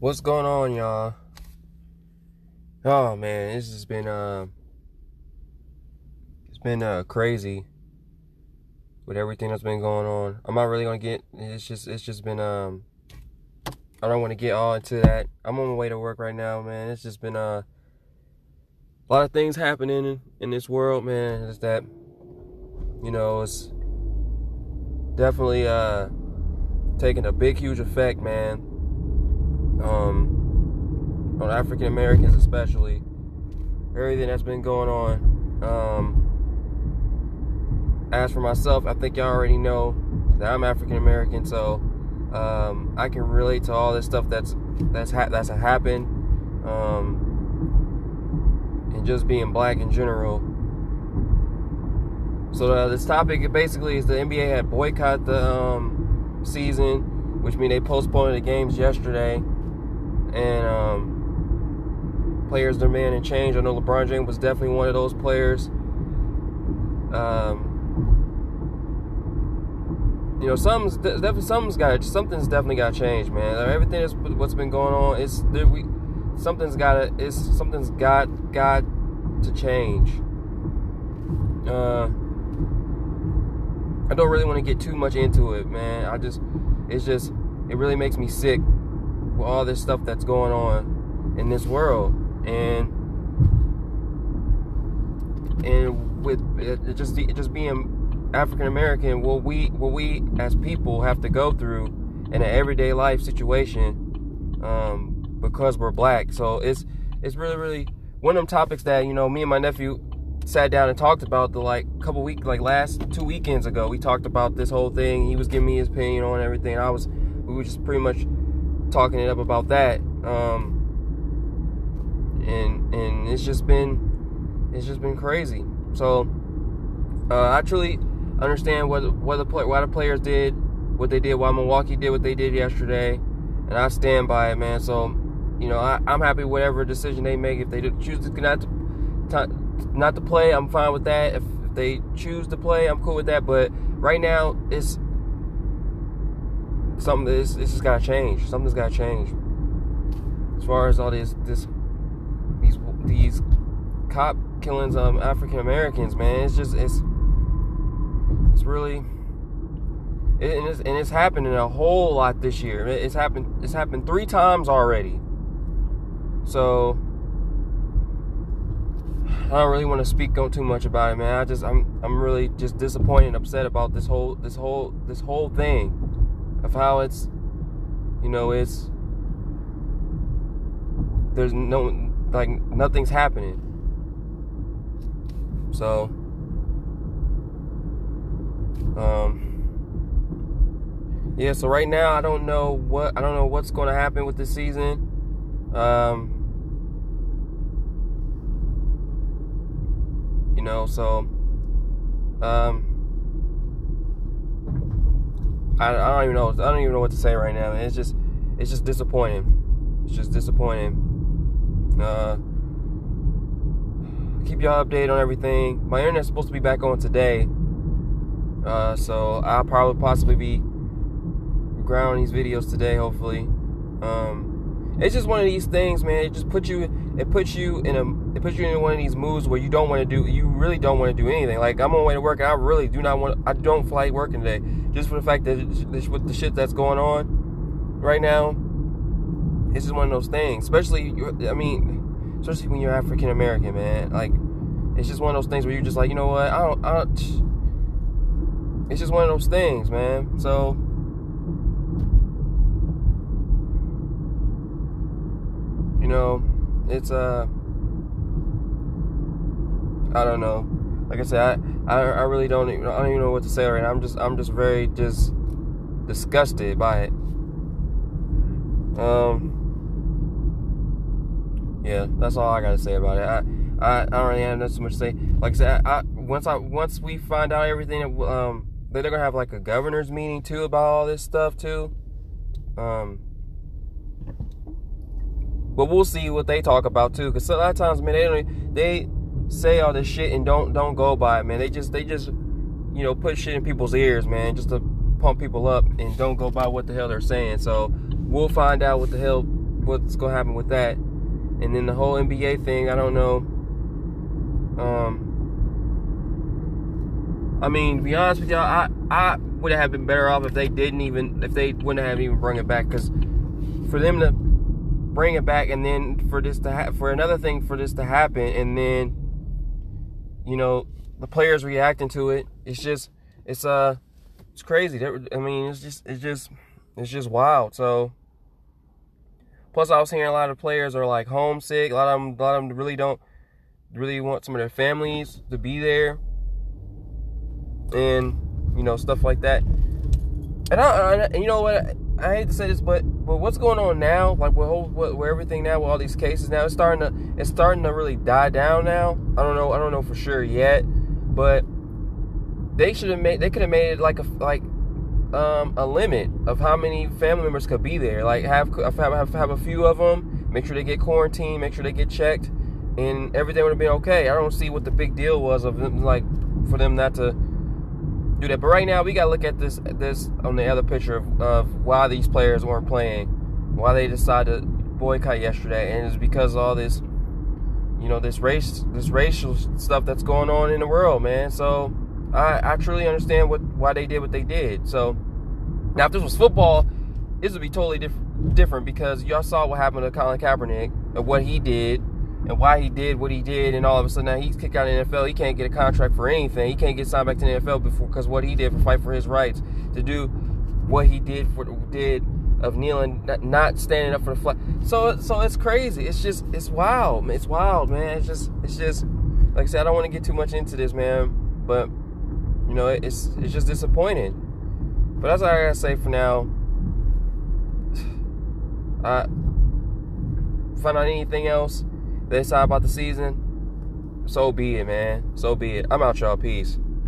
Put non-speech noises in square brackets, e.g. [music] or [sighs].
What's going on, y'all? Oh man, this has been uh it's been uh crazy with everything that's been going on. I'm not really gonna get it's just it's just been um I don't want to get all into that. I'm on my way to work right now, man. It's just been uh, a lot of things happening in, this world, man. Is that you know it's definitely uh taking a big huge effect, man um, on African Americans especially. Everything that's been going on. Um, as for myself, I think y'all already know that I'm African American, so um, I can relate to all this stuff that's that's ha- that's happened, um, and just being black in general. So uh, this topic basically is the NBA had boycotted the um, season, which means they postponed the games yesterday and um, players demanding change. I know LeBron James was definitely one of those players. Um, you know, something's definitely something's got something's definitely got to change, man. Everything that's what's been going on, it's we something's got to it's something's got got to change. Uh, I don't really want to get too much into it, man. I just it's just it really makes me sick with all this stuff that's going on in this world. And and with it just just being African American what we what we as people have to go through in an everyday life situation um, because we're black. So it's it's really really one of them topics that you know me and my nephew sat down and talked about the like couple weeks like last two weekends ago. We talked about this whole thing. He was giving me his opinion on everything. I was we were just pretty much talking it up about that. Um, and and it's just been it's just been crazy. So uh, I truly understand what what the play, why the players did what they did, why Milwaukee did what they did yesterday, and I stand by it, man. So you know I, am happy whatever decision they make. If they choose to not to, not to play, I'm fine with that. If, if they choose to play, I'm cool with that. But right now it's something this this has got to change. Something's got to change. As far as all these this these these cop killings um, of African Americans, man, it's just it's it's really it, and, it's, and it's happening a whole lot this year. It's happened it's happened three times already. So I don't really want to speak on too much about it, man. I just I'm I'm really just disappointed and upset about this whole this whole this whole thing of how it's, you know, it's there's no like nothing's happening. So, um, yeah. So right now, I don't know what I don't know what's going to happen with this season. Um, you know, so, um I, I don't even know. I don't even know what to say right now. It's just it's just disappointing. It's just disappointing. Uh, keep y'all updated on everything. My internet's supposed to be back on today, uh, so I'll probably possibly be grounding these videos today. Hopefully, um, it's just one of these things, man. It just puts you it puts you in a it puts you in one of these moods where you don't want to do you really don't want to do anything. Like I'm on my way to work, I really do not want. I don't feel like working today just for the fact that with the shit that's going on right now, it's just one of those things. Especially, I mean, especially when you're African American, man. Like, it's just one of those things where you're just like, you know what? I don't, I don't. It's just one of those things, man. So. Know, it's uh I don't know like I said, I, I, I really don't even, I don't even know what to say right now. I'm just I'm just very just disgusted by it. Um. Yeah, that's all I gotta say about it. I I, I don't really have that much to say. Like I said, I, I once I once we find out everything, um, they're gonna have like a governor's meeting too about all this stuff too. Um. But we'll see what they talk about too, because a lot of times, man, they don't they say all this shit and don't don't go by it, man. They just they just you know put shit in people's ears, man, just to pump people up and don't go by what the hell they're saying. So we'll find out what the hell what's gonna happen with that. And then the whole NBA thing, I don't know. Um, I mean, to be honest with y'all, I I would have been better off if they didn't even if they wouldn't have even bring it back because for them to bring it back and then for this to ha- for another thing for this to happen and then you know the players reacting to it it's just it's uh it's crazy. I mean it's just it's just it's just wild. So plus i was hearing a lot of players are like homesick. A lot of them a lot of them really don't really want some of their families to be there. And you know stuff like that. And I, I you know what? I hate to say this, but but what's going on now? Like with whole with, with everything now, with all these cases now, it's starting to it's starting to really die down now. I don't know. I don't know for sure yet, but they should have made. They could have made it like a like um, a limit of how many family members could be there. Like have have have, have a few of them. Make sure they get quarantined. Make sure they get checked, and everything would have been okay. I don't see what the big deal was of them like for them not to do that. But right now, we got to look at this this on the other picture of, of why these players weren't playing, why they decided to boycott yesterday, and it's because all this, you know, this race, this racial stuff that's going on in the world, man. So I, I truly understand what why they did what they did. So now, if this was football, this would be totally different, different because y'all saw what happened to Colin Kaepernick and what he did and why he did what he did, and all of a sudden now he's kicked out of the NFL. He can't get a contract for anything. He can't get signed back to the NFL before because what he did for fight for his rights to do what he did for did of kneeling, not standing up for the flag. So so it's crazy. It's just it's wild. It's wild, man. It's just it's just like I said. I don't want to get too much into this, man. But you know, it's it's just disappointing. But that's all I gotta say for now. [sighs] I find out anything else they side about the season, so be it, man. So be it. I'm out, y'all. Peace.